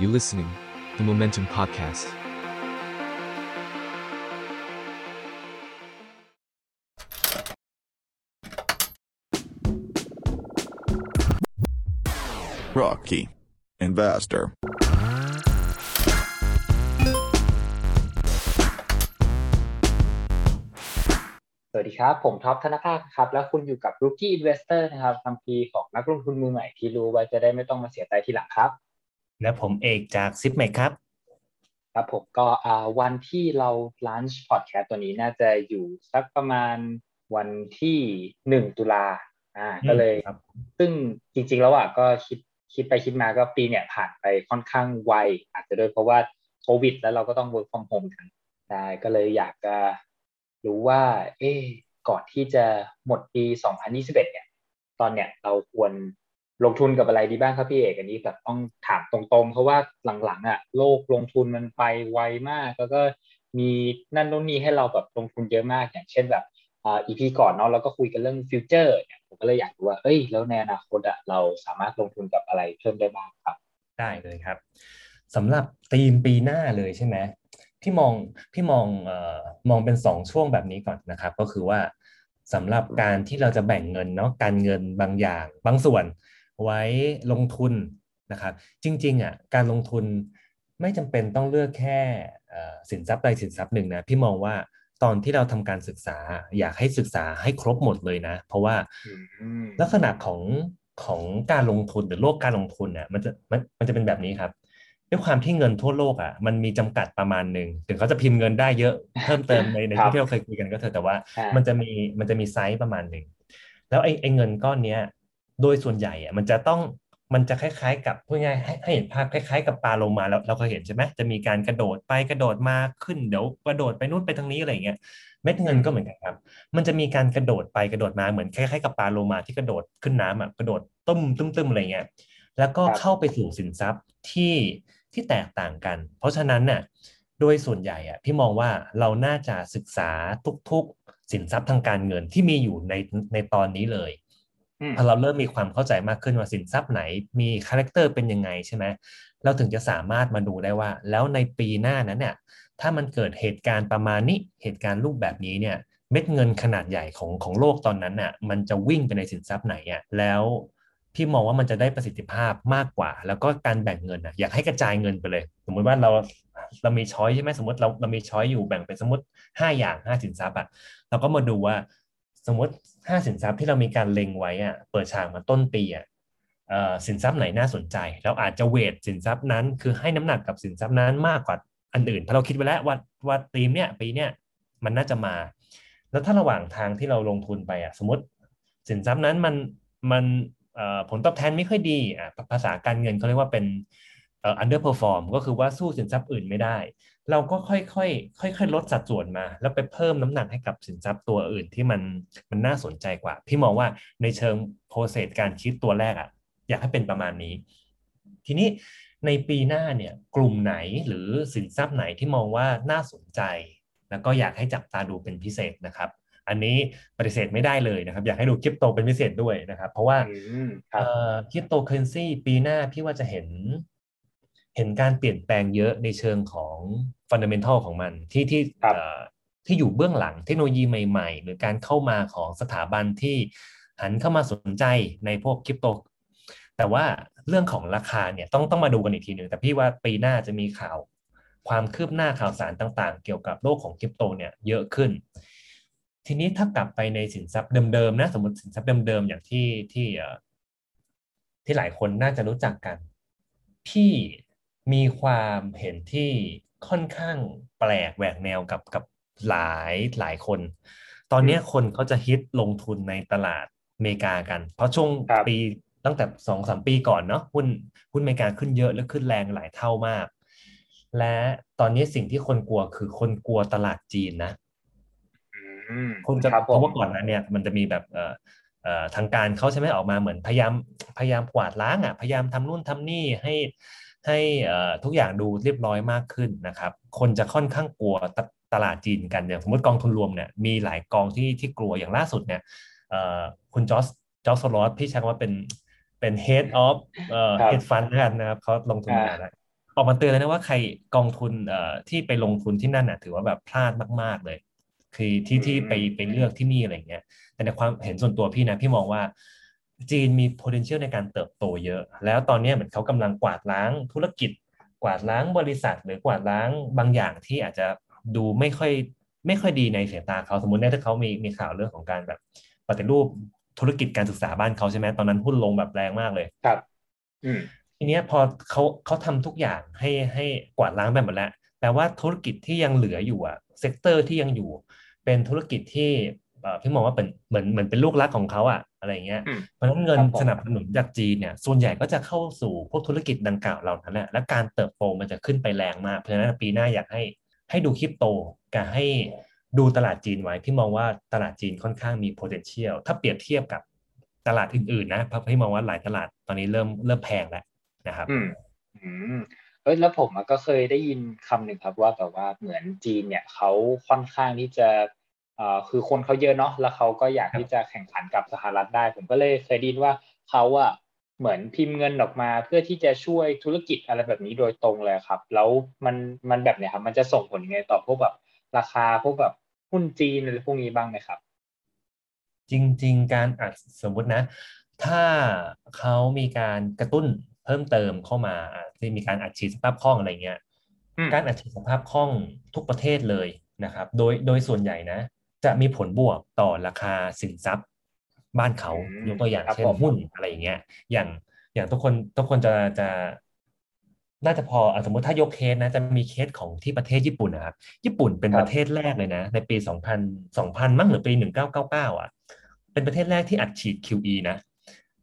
You listening, the Momentum Podcast. Rocky Investor สวัสดีครับ ผมท็อปธนภาคครับ แล้วคุณอยู่กับ Rookie Investor นะครับคำพีร์ของนักลงทุนมือใหม่ที่รู้ว่าจะได้ไม่ต้องมาเสียใจทีหลังครับ และผมเอกจากซิปเมกครับ ครับผมก็อ่าวันที่เราลันช์พอดแคสต์ตัวนี้น่าจะอยู่สักประมาณวันที่หนึ่งตุลาอ่าก็เลยครับซึ่งจริงๆแล้วอะก็คิดคิดไปคิดมาก็ปีเนี่ยผ่านไปค่อนข้างไว อาจจะด้วยเพราะว่าโควิด แล้วเราก็ต้อง work from home กันใช่ก็เลยอยากจะรู้ว่า เอ๊ะก่อนที่จะหมดปี 2021 เนี่ย ตอนเนี้ยเราควร ลงทุนกับอะไรดีบ้างครับพี่เอกอันนี้แบบต้องถามตรงๆ เพราะว่าหลังๆอะ โลกลงทุนมันไปไวมาก แล้วก็มีนั่นโน่นนี่ให้เราแบบลงทุนเยอะมากอย่างเช่นแบบอ่า EP ก่อนเนาะเราก็คุยกันเรื่องฟิวเจอร์เนี่ยผมก็เลยอยากรู้ว่าเอ้ยแล้วในอนาคตอะเราสามารถลงทุนกับอะไรเพิ่มได้บ้างครับ ได้เลยครับสำหรับธีมปีหน้าเลยใช่ไหมพี่มองพี่มองเอ่อมองเป็นสองช่วงแบบนี้ก่อนนะครับ ก็คือว่าสำหรับการที่เราจะแบ่งเงินเนาะการเงินบางอย่าง บางส่วน ไว้ลงทุนนะครับ จริงๆอะการลงทุนไม่จำเป็นต้องเลือกแค่เอ่อสินทรัพย์ใดสินทรัพย์หนึ่งนะพี่มองว่าตอนที่เราทำการศึกษา อยากให้ศึกษาให้ครบหมดเลยนะ เพราะว่าลักษณะของของการลงทุนหรือโลกการลงทุนเนี่ยมันจะมันมันจะเป็นแบบนี้ครับด้วยความที่เงินทั่วโลกอะมันมีจำกัดประมาณหนึ่งถึงเขาจะพิมพ์เงินได้เยอะเพิ่มเติมในในครับที่เราเคยคุยกันก็เถอะแต่ว่าอ่ามัมันจะมีมันจะมีไซส์ประมาณหนึ่งแล้วไอ้ไอ้เงินก้อนเนี้ย โดยส่วนใหญ่อะมันจะต้องมันจะคล้ายๆ กับพูดง่ายๆให้ให้เห็นภาพคล้ายๆ กับปลาโลมาแล้วเราเคยเห็นใช่ไหมจะมีการกระโดดไปกระโดดมาขึ้นเดี๋ยวกระโดดไปนู่นไปทางนี้อะไรอย่างเงี้ยเม็ดเงินก็เหมือนกันครับ มันจะมีการกระโดดไปกระโดดมาเหมือนคล้ายๆกับปลาโลมาที่กระโดดขึ้นน้ำอะกระโดดตุ้มตุ้มตุ้มอะไรเงี้ยแล้วก็ครับเข้าไปสู่สินทรัพย์ที่ที่แตกต่างกัน เพราะฉะนั้นน่ะโดยส่วนใหญ่อะพี่มองว่าเราน่าจะศึกษาทุกๆสินทรัพย์ทางการเงินที่มีอยู่ในในตอนนี้เลยอืม พอเราเริ่มมีความเข้าใจมากขึ้นว่าสินทรัพย์ไหนมี character เป็นยังไงใช่ไหมเราถึงจะสามารถมาดูได้ว่า แล้วในปีหน้านั้นเนี่ยถ้ามันเกิดเหตุการณ์ประมาณนี้เหตุการณ์รูปแบบนี้เนี่ยเม็ดเงินขนาดใหญ่ของของโลกตอนนั้นน่ะมันจะวิ่งไปในสินทรัพย์ไหนอะแล้วพี่มองว่ามันจะได้ประสิทธิภาพมากกว่า แล้วก็การแบ่งเงินอะอยากให้กระจายเงินไปเลย สมมุติว่าเราเรามีช้อยใช่ไหมสมมติเราเรามีช้อยอยู่แบ่งเป็นสมมติห้าอย่างห้าสินทรัพย์อะเราก็มาดูว่าสมมติ ห้าสินทรัพย์ที่เรามีการเล็งไว้อะเปิดฉากมาต้นปีอะเอ่อสินทรัพย์ไหนน่าสนใจ เราอาจจะเวทสินทรัพย์นั้น คือให้น้ำหนักกับสินทรัพย์นั้นมากกว่าอันอื่นเพราะเราคิดไว้แล้วว่าว่าธีมเนี้ยปีเนี้ยมันน่าจะมา แล้วถ้าระหว่างทางที่เราลงทุนไปอะสมมติสินทรัพย์นั้นมันมันผลตอบแทนไม่ค่อยดีอะภาษาการเงินเขาเรียกว่าเป็น เอ่อ underperform ก็คือว่าสู้สินทรัพย์อื่นไม่ได้ เราก็ค่อยๆค่อยๆลดสัดส่วนมา แล้วไปเพิ่มน้ำหนักให้กับสินทรัพย์ตัวอื่นที่มันมันน่าสนใจกว่า พี่มองว่าในเชิงโปรเซสการคิดตัวแรกอะอยากให้เป็นประมาณนี้ ทีนี้ในปีหน้าเนี่ยกลุ่มไหนหรือสินทรัพย์ไหนที่มองว่าน่าสนใจ แล้วก็อยากให้จับตาดูเป็นพิเศษนะครับ อันนี้ปฏิเสธไม่ได้เลยนะครับ อยากให้ดูคริปโตเป็นพิเศษด้วยนะครับ เพราะว่าอืมครับเอ่อคริปโตเคอเรนซีปีหน้าพี่ว่าจะเห็น เห็นการเปลี่ยนแปลงเยอะในเชิงของ fundamental ของมันที่ที่ครับเอ่อที่อยู่เบื้องหลังเทคโนโลยีใหม่ ๆ หรือการเข้ามาของสถาบันที่หันเข้ามาสนใจในพวกคริปโต แต่ว่าเรื่องของราคาเนี่ยต้องต้องมาดูกันอีกทีหนึ่งแต่พี่ว่าปีหน้าจะมีข่าว ความคืบหน้าข่าวสารต่างๆ เกี่ยวกับโลกของคริปโตเนี่ยเยอะขึ้น ทีนี้ถ้ากลับไปในสินทรัพย์เดิมๆนะสมมติสินทรัพย์เดิมๆอย่างที่ที่เอ่อที่หลายคนน่าจะรู้จักกัน พี่ มีความเห็นที่ค่อนข้างแปลกแหวกแนวกับกับหลายหลายคน ตอนเนี้ยคนเขาจะฮิตลงทุนในตลาดอเมริกากัน เพราะช่วงครับปีตั้งแต่สองสามปีก่อนเนาะหุ้นหุ้นอเมริกาขึ้นเยอะและขึ้นแรงหลายเท่ามาก และตอนนี้สิ่งที่คนกลัวคือคนกลัวตลาดจีนนะอืมคุณจะครับเพผมราะว่าก่อนหนั้นเนี่ยมันจะมีแบบเอ่อเอ่อทางการเขาใช่ไหมออกมาเหมือนพยายามพยายามกวาดล้างอะพยายามทำนู่นทำนี่ให้ ให้เอ่อทุกอย่างดูเรียบร้อยมากขึ้นนะครับ คนจะค่อนข้างกลัวตตลาดจีนกันอย่างสมมติกองทุนรวมเนี่ยมีหลายกองที่ที่กลัวอย่างล่าสุดเนี่ยเอ่อคุณจอสจอสโรสพี่ใช้คำว่าเป็นเป็น head of เอ่อครับ head fund แล้วกันนะครับเขาลงทุนมาแล้วออกมาเตือนเลยนะว่าใครกองทุนเอ่อที่ไปลงทุนที่นั่นน่ะถือว่าแบบพลาดมาก ๆ เลย คือที่ที่ไปไปเลือกที่นี่อะไรเงี้ยแต่ในความเห็นส่วนตัวพี่นะพี่มองว่า จีนมี potential ในการเติบโตเยอะ แล้วตอนนี้เหมือนเขากำลังกวาดล้างธุรกิจ กวาดล้างบริษัท หรือกวาดล้างบางอย่างที่อาจจะดูไม่ค่อยไม่ค่อยดีในสายตาเขาสมมติเนี่ยถ้าเขามีมีข่าวเรื่องของการแบบปฏิรูปธุรกิจการศึกษาบ้านเขาใช่ไหมตอนนั้นหุ้นลงแบบแรงมากเลยครับอืมทีเนี้ยพอเขาเขาทำทุกอย่างให้ให้กวาดล้างไปหมดแล้วแปลว่าธุรกิจที่ยังเหลืออยู่อะ sector ที่ยังอยู่ เป็นธุรกิจที่เอ่อพี่มองว่าเป็นเหมือนเหมือนเป็นลูกรักของเขาอะ อะไรเงี้ยอืมเพราะฉะนั้นเงินครับผมสนับสนุนจากจีนเนี่ย ส่วนใหญ่ก็จะเข้าสู่พวกธุรกิจดังกล่าวเหล่านั้นแหละและการเติบโตมันจะขึ้นไปแรงมากเพราะฉะนั้นปีหน้าอยากให้ให้ดูคริปโตกับให้ดูตลาดจีนไว้พี่มองว่าตลาดจีนค่อนข้างมี potential ถ้าเปรียบเทียบกับตลาดอื่นๆนะเพราะพี่มองว่าหลายตลาดตอนนี้เริ่มเริ่มแพงแล้วนะครับ อืมอืมเอ้ยแล้วผมอะก็เคยได้ยินคำหนึ่งครับว่าแบบว่าเหมือนจีนเนี่ยเขาค่อนข้างที่จะเอ่อ คือคนเขาเยอะเนาะแล้วเขาก็อยากที่จะแข่งขันกับสหรัฐได้ ผมก็เลยเคยดินว่าเขาอะเหมือนพิมพ์เงินออกมาเพื่อที่จะช่วยธุรกิจอะไรแบบนี้โดยตรงเลยครับ แล้วมันมันแบบเนี้ยครับ มันจะส่งผลยังไงต่อพวกแบบราคาพวกแบบหุ้นจีนอะไรพวกนี้บ้างไหมครับ จริง ๆ การอัดสมมุตินะ ถ้าเขามีการกระตุ้นเพิ่มเติมเข้ามาที่มีการอัดฉีดสภาพคล่องอะไรเงี้ย การอัดฉีดสภาพคล่องทุกประเทศเลยนะครับ โดยโดยส่วนใหญ่นะ จะมีผลบวกต่อราคาสินทรัพย์บ้านเขาอืมยกตัวอย่างครับเช่นผมหุ้นอะไรอย่างเงี้ย อย่างอย่างทุกคนทุกคนจะจะน่าจะพออะสมมติถ้ายกเคสนะจะมีเคสของที่ประเทศญี่ปุ่นนะครับญี่ปุ่นเป็นครับประเทศแรกเลยนะ ในปี2000 2000มั้งหรือปี1999อะ เป็นประเทศแรกที่อัดฉีด QE นะ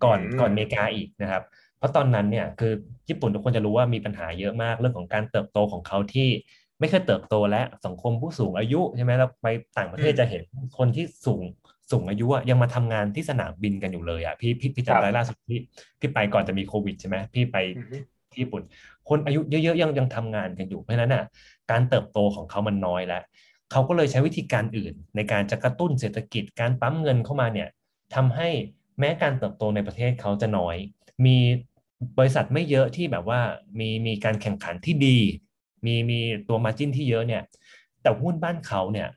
ก่อนอืมก่อนอเมริกาอีกนะครับ เพราะตอนนั้นเนี่ยคือญี่ปุ่นทุกคนจะรู้ว่ามีปัญหาเยอะมากเรื่องของการเติบโตของเขาที่ ไม่เคยเติบโตและสังคมผู้สูงอายุใช่ไหมเราไปต่างประเทศจะเห็นคนที่สูงสูงอายุอะยังมาทำงานที่สนามบินกันอยู่เลยอะพี่พี่พี่ครับจำได้ล่าสุดที่พี่ไปก่อนจะมีโควิดใช่ไหมพี่ไปอือฮึที่ญี่ปุ่น คนอายุเยอะๆยังยังทำงานกันอยู่เพราะฉะนั้นอะการเติบโตของเขามันน้อยแล้วเขาก็เลยใช้วิธีการอื่น ในการจะกระตุ้นเศรษฐกิจการปั๊มเงินเข้ามาเนี่ยทำให้แม้การเติบโตในประเทศเขาจะน้อย มีบริษัทไม่เยอะที่แบบว่ามีมีการแข่งขันที่ดี มีมีตัวมาจิ้นที่เยอะเนี่ย แต่หุ้นบ้านเขาเนี่ย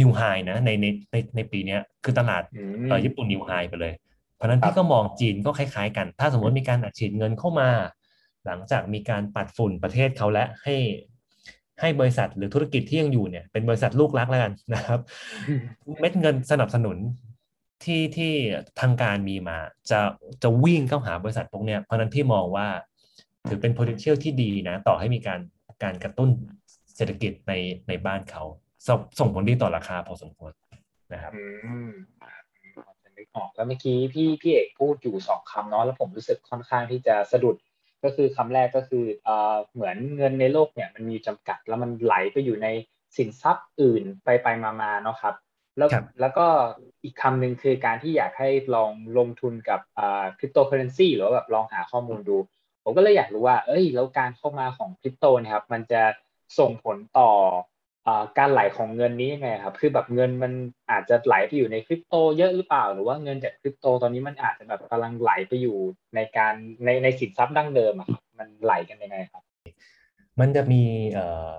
นิวไฮนะในในในในปีเนี้ยคือตลาดอืเออมญี่ปุ่นนิวไฮไปเลย เพราะฉะนั้นครับพี่ก็มองจีนก็คล้ายๆกัน ถ้าสมมติมีการอัดฉีดเงินเข้ามา หลังจากมีการปัดฝุ่นประเทศเขาและให้ให้บริษัทหรือธุรกิจที่ยังอยู่เนี่ยเป็นบริษัทลูกรักแล้วกันนะครับ เม็ดเงินสนับสนุนที่ที่ทางการมีมา จะจะวิ่งเข้าหาบริษัทพวกเนี้ยเพราะฉะนั้นพี่มองว่าถือเป็น potential ที่ดีนะ ต่อให้มีการ การกระตุ้นเศรษฐกิจในในบ้านเขา ส่งส่งผลดีต่อราคาพอสมควรนะครับอืมอ่าพอจะนึกออกแล้วเมื่อกี้พี่พี่เอกพูดอยู่สองคำเนาะแล้วผมรู้สึกค่อนข้างที่จะสะดุดก็คือคำแรกก็คือเอ่อเหมือนเงินในโลกเนี่ยมันมีจำกัด แล้วมันไหลไปอยู่ในสินทรัพย์อื่นไปไปมามาเนาะครับแล้วครับแล้วก็อีกคำหนึ่งคือการที่อยากให้ลองลงทุนกับอ่าคริปโตเคอเรนซีหรือว่าแบบลองหาข้อมูลดู ผมก็เลยอยากรู้ว่า เอ้ย แล้วการเข้ามาของคริปโตเนะครับ มันจะส่งผลต่ออ่าการไหลของเงินนี้ยังไงครับ คือแบบเงินมันอาจจะไหลไปอยู่ในคริปโตเยอะหรือเปล่า หรือว่าเงินจากคริปโตตอนนี้มันอาจจะแบบกำลังไหลไปอยู่ในการในในสินทรัพย์ดั้งเดิมอะครับ มันไหลกันยังไงครับ มันจะมีเอ่อ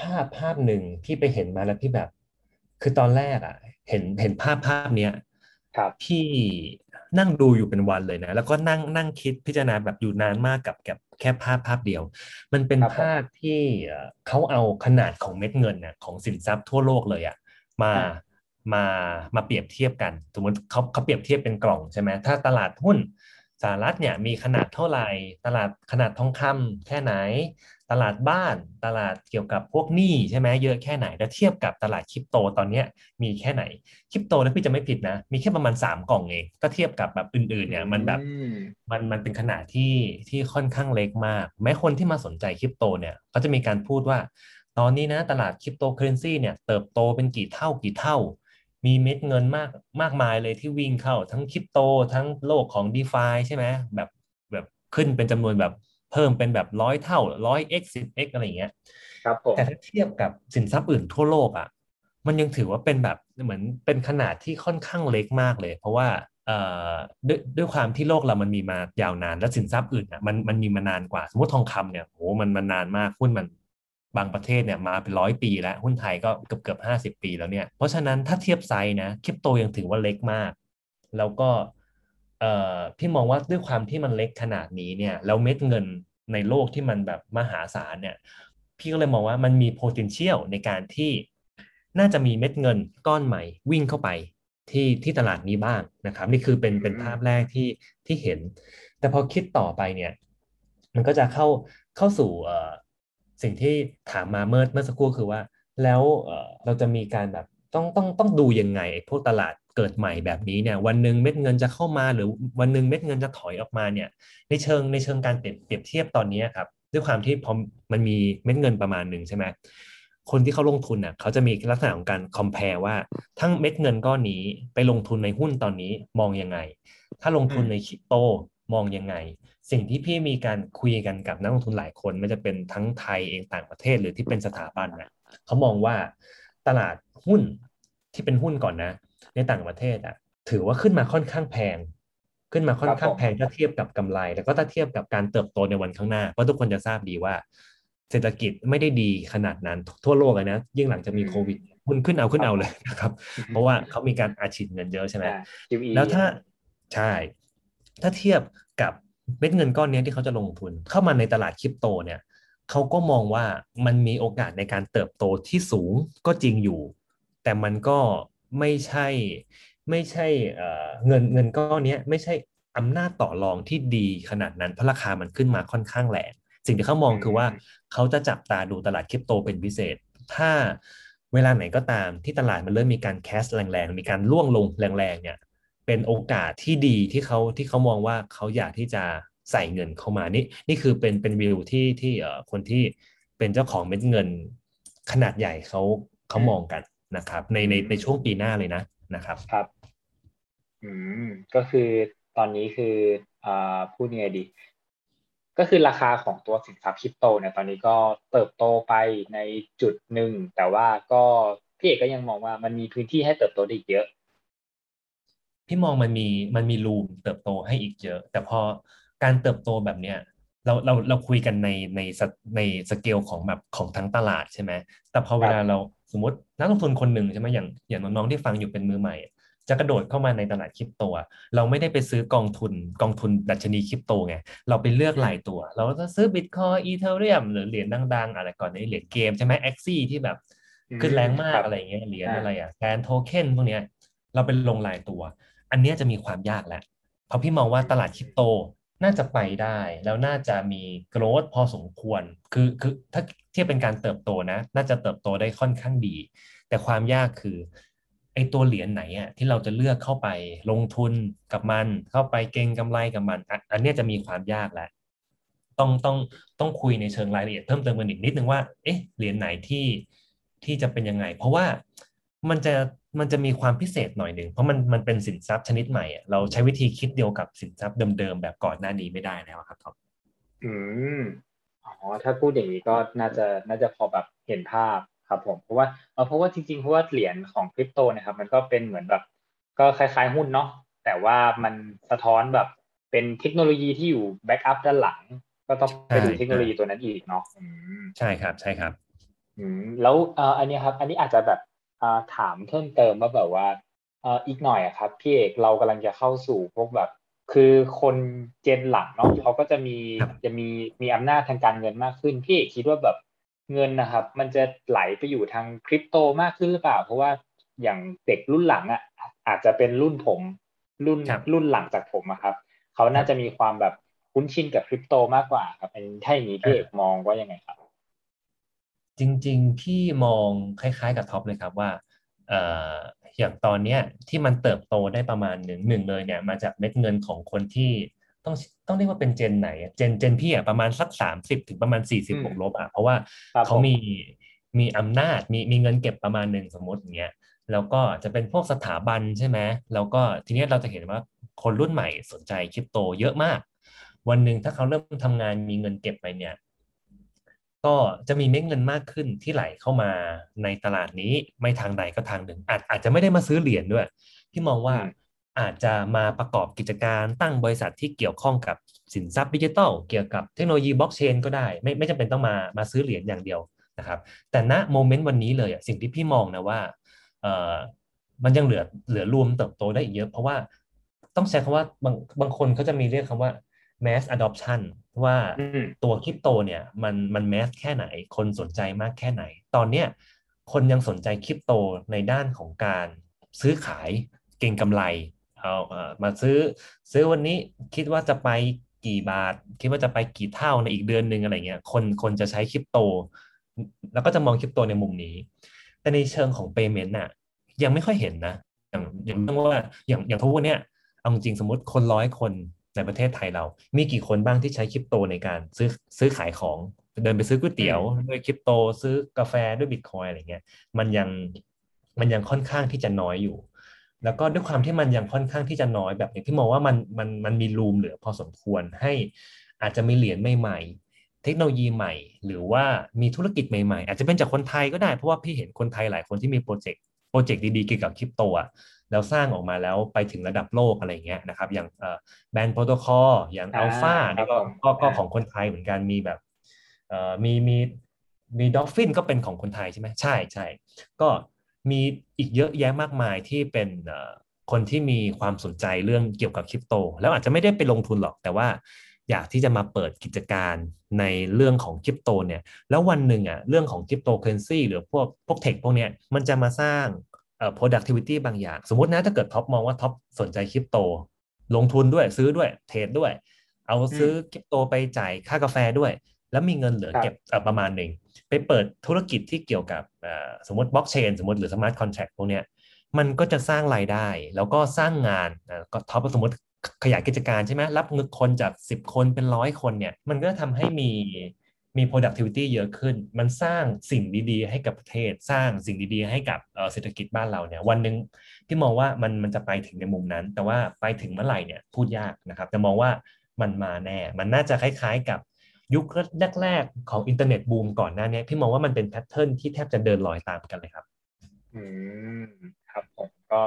ภาพภาพหนึ่งที่ไปเห็นมาแล้วพี่แบบ คือตอนแรกอะเห็นเห็นภาพภาพเนี้ยครับพี่ นั่งดูอยู่เป็นวันเลยนะ แล้วก็นั่งนั่งคิดพิจารณาแบบอยู่นานมากกับกับแค่ภาพภาพเดียว มันเป็นครับผมภาพที่เอ่อเขาเอาขนาดของเม็ดเงินน่ะของสินทรัพย์ทั่วโลกเลยอะมาอ่ามามาเปรียบเทียบกัน สมมติเขาเขาเปรียบเทียบเป็นกล่องใช่ไหมถ้าตลาดหุ้นสหรัฐเนี่ยมีขนาดเท่าไหร่ ตลาดขนาดทองคำแค่ไหนต ลาด bond ตลาดเกี่ยวกับพวกหนี้ใช่ไหมเยอะแค่ไหนแล้วเทียบกับตลาดคริปโตตอนเนี้ยมีแค่ไหนคริปโตถ้าพี่จะไม่ผิดนะ มีแค่ประมาณสามกล่องเองก็เทียบกับแบบอื่นๆเนี่ยมันแบบอืมมันมันเป็นขนาดที่ที่ค่อนข้างเล็กมาก แม้คนที่มาสนใจคริปโตเนี่ยเขาจะมีการพูดว่า ตอนนี้นะตลาดคริปโตเคอเรนซีเนี่ยเติบโตเป็นกี่เท่ากี่เท่า มีเม็ดเงินมากมากมายเลยที่วิ่งเข้าทั้งคริปโตทั้งโลกของ DeFi ใช่ไหมแบบแบบขึ้นเป็นจำนวนแบบ เพิ่มเป็นแบบร้อยเท่าร้อย x สิบ x อะไรอย่างเงี้ยครับผมแต่ถ้าเทียบกับสินทรัพย์อื่นทั่วโลกอะมันยังถือว่าเป็นแบบเหมือนเป็นขนาดที่ค่อนข้างเล็กมากเลย เพราะว่าเอ่อด้วยด้วยความที่โลกเรามันมีมายาวนาน และสินทรัพย์อื่นอะมันมันมีมานานกว่า สมมติทองคำเนี่ยโหมันมันนานมากหุ้นมันบางประเทศเนี่ยมาเป็นร้อยปีแล้ว หุ้นไทยก็เกือบเกือบห้าสิบปีแล้วเนี่ย เพราะฉะนั้นถ้าเทียบไซส์นะคริปโตยังถือว่าเล็กมาก แล้วก็เอ่อ พี่มองว่าด้วยความที่มันเล็กขนาดนี้เนี่ยแล้วเม็ดเงินในโลกที่มันแบบมหาศาลเนี่ย พี่ก็เลยมองว่ามันมี potential ในการที่น่าจะมีเม็ดเงินก้อนใหม่วิ่งเข้าไปที่ที่ตลาดนี้บ้างนะครับ นี่คือเป็นเป็นภาพแรกที่ที่เห็น แต่พอคิดต่อไปเนี่ย มันก็จะเข้าเข้าสู่เอ่อสิ่งที่ถามมาเมื่อเมื่อสักครู่คือว่า แล้วเอ่อเราจะมีการแบบต้องต้องต้องดูยังไงไอ้พวกตลาด เกิดใหม่แบบนี้เนี่ยวันหนึ่งเม็ดเงินจะเข้ามาหรือวันหนึ่งเม็ดเงินจะถอยออกมาเนี่ยในเชิงในเชิงการเปรียบเปรียบเทียบตอนนี้ครับด้วยความที่พอมันมีเม็ดเงินประมาณหนึ่งใช่ไหมคนที่เขาลงทุนน่ะเขาจะมีลักษณะของการ compare ว่าทั้งเม็ดเงินก้อนนี้ไปลงทุนในหุ้นตอนนี้มองยังไง ถ้าลงทุนในคริปโตมองยังไง สิ่งที่พี่มีการคุยกันกับนักลงทุนหลายคนไม่จะเป็นทั้งไทยเองต่างประเทศหรือที่เป็นสถาบันนะเขามองว่าตลาดหุ้นที่เป็นหุ้นก่อนนะ ในต่างประเทศอะถือว่าขึ้นมาค่อนข้างแพง ขึ้นมาค่อนข้างแพงถ้าเทียบกับกำไร แล้วก็ถ้าเทียบกับการเติบโตในวันข้างหน้าเพราะทุกคนจะทราบดีว่า เศรษฐกิจไม่ได้ดีขนาดนั้นทั่วโลกเลยนะ ยิ่งหลังจะมีโควิดหุ้นขึ้นเอาขึ้นเอาเลยนะครับ เพราะว่าเขามีการอาชีพเงินเยอะใช่ไหมอ่า QE แล้วถ้าใช่ ถ้าเทียบกับเม็ดเงินก้อนนี้ที่เขาจะลงทุน เข้ามาในตลาดคริปโตเนี่ยเขาก็มองว่ามันมีโอกาสในการเติบโตที่สูงก็จริงอยู่ แต่มันก็ ไม่ใช่ไม่ใช่เอ่อเงินเงินก้อนนี้ไม่ใช่อำนาจต่อรองที่ดีขนาดนั้นเพราะราคามันขึ้นมาค่อนข้างแรงสิ่งที่เขามองคือว่าเขาจะจับตาดูตลาดคริปโตเป็นพิเศษ ถ้าเวลาไหนก็ตามที่ตลาดมันเริ่มมีการแคสแรงๆ มีการล่วงลงแรงๆเนี่ยเป็นโอกาสที่ดีที่เขาที่เขามองว่าเขาอยากที่จะใส่เงินเข้ามานี่นี่คือเป็นเป็นวิวที่ที่เอ่อคนที่เป็นเจ้าของเม็ดเงินขนาดใหญ่เขาเขามองกัน นะครับ ในในในช่วงปีหน้าเลยนะนะครับครับ อืมก็คือตอนนี้คืออ่าพูดยังไงดี ก็คือราคาของตัวสินทรัพย์คริปโตเนี่ยตอนนี้ก็เติบโตไปในจุดหนึ่ง แต่ว่าก็พี่เอกก็ยังมองว่ามันมีพื้นที่ให้เติบโตได้อีกเยอะ พี่มองมันมีมันมีรูมเติบโตให้อีกเยอะ แต่พอการเติบโตแบบเนี้ยเราเราเราคุยกันในในสในสเกลของแบบของทั้งตลาดใช่ไหมแต่พอเวลาเรา สมมตินักลงทุนคนหนึ่งใช่ไหมอย่างอย่างน้องๆที่ฟังอยู่เป็นมือใหม่ จะกระโดดเข้ามาในตลาดคริปโตอะเราไม่ได้ไปซื้อกองทุนกองทุนดัชนีคริปโตไงเราไปเลือกรายตัว เราจะซื้อบิตคอยอีเทเรียมหรือเหรียญดังๆ อะไรก่อนในเหรียญเกมใช่ไหมแอ็กซี่ที่แบบขึ้นแรงมาคกรับอะไรอย่างเงี้ยเหรียญอ่าอะไรอะแทนโทเค็นพวกเนี้ยเราเป็นลงรายตัว อันเนี้ยจะมีความยากแหละเพราะพี่มองว่าตลาดคริปโต น่าจะไปได้แล้วน่าจะมีโกรธพอสมควร คือคือถ้าเทียบเป็นการเติบโตนะ น่าจะเติบโตได้ค่อนข้างดี แต่ความยากคือไอตัวเหรียญไหนอะที่เราจะเลือกเข้าไปลงทุนกับมัน เข้าไปเก็งกำไรกับมันอะอันนี้จะมีความยากแหละต้องต้องต้องคุยในเชิงรายละเอียดเพิ่มเติมกันอีกนิดนึงว่า เอ๊ะเหรียญไหนที่ที่จะเป็นยังไง เพราะว่า มันจะมันจะมีความพิเศษหน่อยหนึ่งเพราะมันมันเป็นสินทรัพย์ชนิดใหม่อะเราใช้วิธีคิดเดียวกับสินทรัพย์เดิมๆแบบก่อนหน้านี้ไม่ได้แล้วอะครับท็อปอืมอ๋อถ้าพูดอย่างนี้ก็น่าจะน่าจะพอแบบเห็นภาพครับผมเพราะว่าเออเพราะว่าจริงๆเพราะว่าเหรียญของคริปโตเนะครับมันก็เป็นเหมือนแบบ ก็คล้ายๆหุ้นเนาะแต่ว่ามันสะท้อนแบบเป็นเทคโนโลยีที่อยู่แบ็กอัพด้านหลัง ก็ต้องไปดูเทคโนโลยีตัวนั้นอีกเนาะอืมใช่ครับใช่ครับอืมแล้วเอ่ออันนี้ครับ อันนี้อาจจะแบบอ่า ถามเพิ่มเติมว่าแบบว่าเอ่ออีกหน่อยอะครับพี่เอกเรากำลังจะเข้าสู่พวกแบบ คือคนเจนหลังเนาะเขาก็จะมีครับจะมีมีอำนาจทางการเงินมากขึ้นพี่เอกคิดว่าแบบเงินนะครับ มันจะไหลไปอยู่ทางคริปโตมากขึ้นหรือเปล่า เพราะว่าอย่างเด็กรุ่นหลังอะอาจจะเป็นรุ่นผม รุ่นครับรุ่นหลังจากผมอะครับเขาน่าจะมีความแบบคุ้นชินกับคริปโตมากกว่าครับอันนี้ถ้าอย่างนี้พี่เอกมองว่ายังไงครับ จริงๆพี่มองคล้ายๆกับท็อปเลยครับว่าเอ่ออย่างตอนเนี้ยที่มันเติบโตได้ประมาณหนึ่งหนึ่งเลยเนี่ยมาจากเม็ดเงินของคนที่ต้องต้องเรียกว่าเป็นเจนไหนอะเจนเจนพี่อะประมาณสักสามสิบถึงประมาณสี่สิบอืมบวกลบอะเพราะว่าครับเขาผมมีมีอำนาจมีมีเงินเก็บประมาณหนึ่งสมมติอย่างเงี้ยแล้วก็จะเป็นพวกสถาบันใช่ไหมแล้วก็ทีเนี้ยเราจะเห็นว่าคนรุ่นใหม่สนใจคริปโตเยอะมาก วันหนึ่งถ้าเขาเริ่มทำงานมีเงินเก็บไปเนี่ย ก็จะมีเม็ดเงินมากขึ้นที่ไหลเข้ามาในตลาดนี้ไม่ทางใดก็ทางหนึ่ง อาจอาจจะไม่ได้มาซื้อเหรียญด้วยพี่มองว่าอืมอาจจะมาประกอบกิจการตั้งบริษัทที่เกี่ยวข้องกับสินทรัพย์ดิจิทัลเกี่ยวกับเทคโนโลยีบล็อกเชนก็ได้ ไม่ไม่จำเป็นต้องมามาซื้อเหรียญอย่างเดียวนะครับ แต่ณ moment วันนี้เลยอะสิ่งที่พี่มองนะว่าเออมันยังเหลือเหลือ room เติบโตได้อีกเยอะ เพราะว่าต้องใช้คำว่าบางบางคนเขาจะมีเรียกคำว่า mass adoption ว่าอืมตัวคริปโตเนี่ยมันมัน mass แค่ไหน คนสนใจมากแค่ไหน ตอนเนี้ยคนยังสนใจคริปโตในด้านของการซื้อขายเก่งกำไรเอาเอ่อมาซื้อซื้อวันนี้คิดว่าจะไปกี่บาท คิดว่าจะไปกี่เท่าในอีกเดือนหนึ่งอะไรเงี้ยคนคนจะใช้คริปโต แล้วก็จะมองคริปโตในมุมนี้ แต่ในเชิงของ payment น่ะยังไม่ค่อยเห็นนะ อย่างอย่างเรื่องว่าอย่างอย่างทุกวันเนี้ยเอาจริงๆสมมติคนร้อยคน ในประเทศไทยเรา มีกี่คนบ้างที่ใช้คริปโตในการซื้อซื้อขายของเดินไปซื้อก๋วยเตี๋ยวด้วยคริปโตซื้อกาแฟด้วยบิตคอยอะไรเงี้ยมันยังมันยังค่อนข้างที่จะน้อยอยู่ แล้วก็ด้วยความที่มันยังค่อนข้างที่จะน้อยแบบนี้พี่มองว่ามันมันมันมี room เหลือพอสมควรให้อาจจะมีเหรียญใหม่ๆ เทคโนโลยีใหม่ หรือว่ามีธุรกิจใหม่ๆ อาจจะเป็นจากคนไทยก็ได้เพราะว่าพี่เห็นคนไทยหลายคนที่มี project project ดีๆเกี่ยวกับคริปโตอะ แล้วสร้างออกมาแล้วไปถึงระดับโลกอะไรเงี้ยนะครับ อย่าง Band Protocol อย่างอ่าอัลฟาครับผมก็ก็อ่าของคนไทยเหมือนกันมีแบบเอ่อมีมีมีดอฟฟินก็เป็นของคนไทยใช่ไหมใช่ใช่ก็มีอีกเยอะแยะมากมายที่เป็นเอ่อคนที่มีความสนใจเรื่องเกี่ยวกับคริปโต แล้วอาจจะไม่ได้ไปลงทุนหรอกแต่ว่าอยากที่จะมาเปิดกิจการในเรื่องของคริปโตเนี่ย แล้ววันหนึ่งอะเรื่องของคริปโตเคอเรนซีหรือพวกพวก tech พวกเนี้ยมันจะมาสร้างเอ่อ productivity บางอย่าง สมมตินะถ้าเกิดท็อปมองว่าท็อปสนใจคริปโต ลงทุนด้วยซื้อด้วย trade ด้วย เอาซื้อคริปโตไปจ่ายค่ากาแฟด้วย แล้วมีเงินเหลือครับเก็บเอ่อประมาณหนึ่งไปเปิดธุรกิจที่เกี่ยวกับเอ่อสมมติบล็อกเชนสมมติหรือ smart contract พวกเนี้ยมันก็จะสร้างรายได้ แล้วก็สร้างงานเอ่อก็ท็อปสมมติขยายกิจการใช่ไหมรับเงินคนจาก 10 คนเป็นร้อยคนเนี่ยมันก็ทำให้มี มี productivity เยอะขึ้น มันสร้างสิ่งดีๆ ให้กับประเทศ สร้างสิ่งดีๆ ให้กับเศรษฐกิจบ้านเราเนี่ย วันหนึ่งพี่มองว่ามันมันจะไปถึงในมุมนั้น แต่ว่าไปถึงเมื่อไหร่เนี่ยพูดยากนะครับ แต่มองว่ามันมาแน่ มันน่าจะคล้ายๆกับยุคแรกๆของอินเทอร์เน็ตบูมก่อนหน้านี้พี่มองว่ามันเป็น pattern ที่แทบจะเดินรอยตามกันเลยครับ อืม ครับผมก็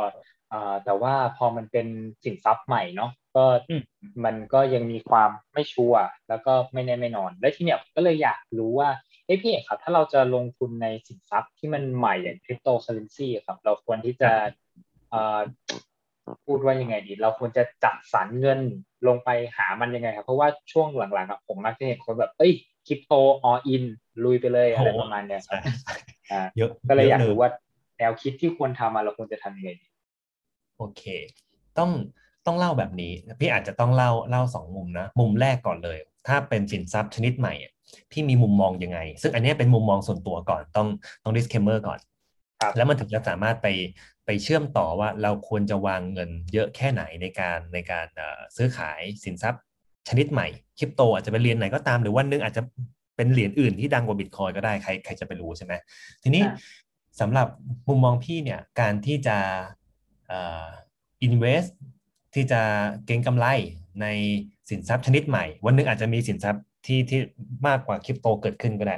อ่าแต่ว่าพอมันเป็นสินทรัพย์ใหม่เนาะ ก็อืมมันก็ยังมีความไม่ชัวร์แล้วก็ไม่แน่ไม่นอน และที่เนี้ยผมก็เลยอยากรู้ว่าเอ้พี่เอกครับถ้าเราจะลงทุนในสินทรัพย์ที่มันใหม่อย่างคริปโตเคอเรนซีครับ เราควรที่จะอ่าพูดว่ายังไงดี เราควรจะจัดสรรเงินลงไปหามันยังไงครับ เพราะว่าช่วงหลังๆอะผมมักจะเห็นคนแบบเอ้ยคริปโตออินลุยไปเลยอะไรประมาณเนี้ยครับอ่าเยอะก็เลยอยากะรู้ว่าแนวคิดที่ควรทำมาเราควรจะทำยังไงดีโอเค ต้อง ต้องเล่าแบบนี้ พี่อาจจะต้องเล่าเล่าสองมุมนะ มุมแรกก่อนเลย ถ้าเป็นสินทรัพย์ชนิดใหม่อะพี่มีมุมมองยังไง ซึ่งอันเนี้ยเป็นมุมมองส่วนตัวก่อนต้องต้อง disclaimer ก่อนครับแล้วมันถึงจะสามารถไปไปเชื่อมต่อว่าเราควรจะวางเงินเยอะแค่ไหนในการในการเอ่อซื้อขายสินทรัพย์ชนิดใหม่คริปโตอาจจะเป็นเหรียญไหนก็ตามหรือวันหนึงอาจจะเป็นเหรียญอื่นที่ดังกว่าบิตคอยก็ได้ใครใครจะไปรู้ใช่ไหมทีนี้อ่าสำหรับมุมมองพี่เนี่ยการที่จะเอ่อ invest ที่จะเก็งกำไรในสินทรัพย์ชนิดใหม่ วันหนึงอาจจะมีสินทรัพย์ที่ที่มากกว่าคริปโตเกิดขึ้นก็ได้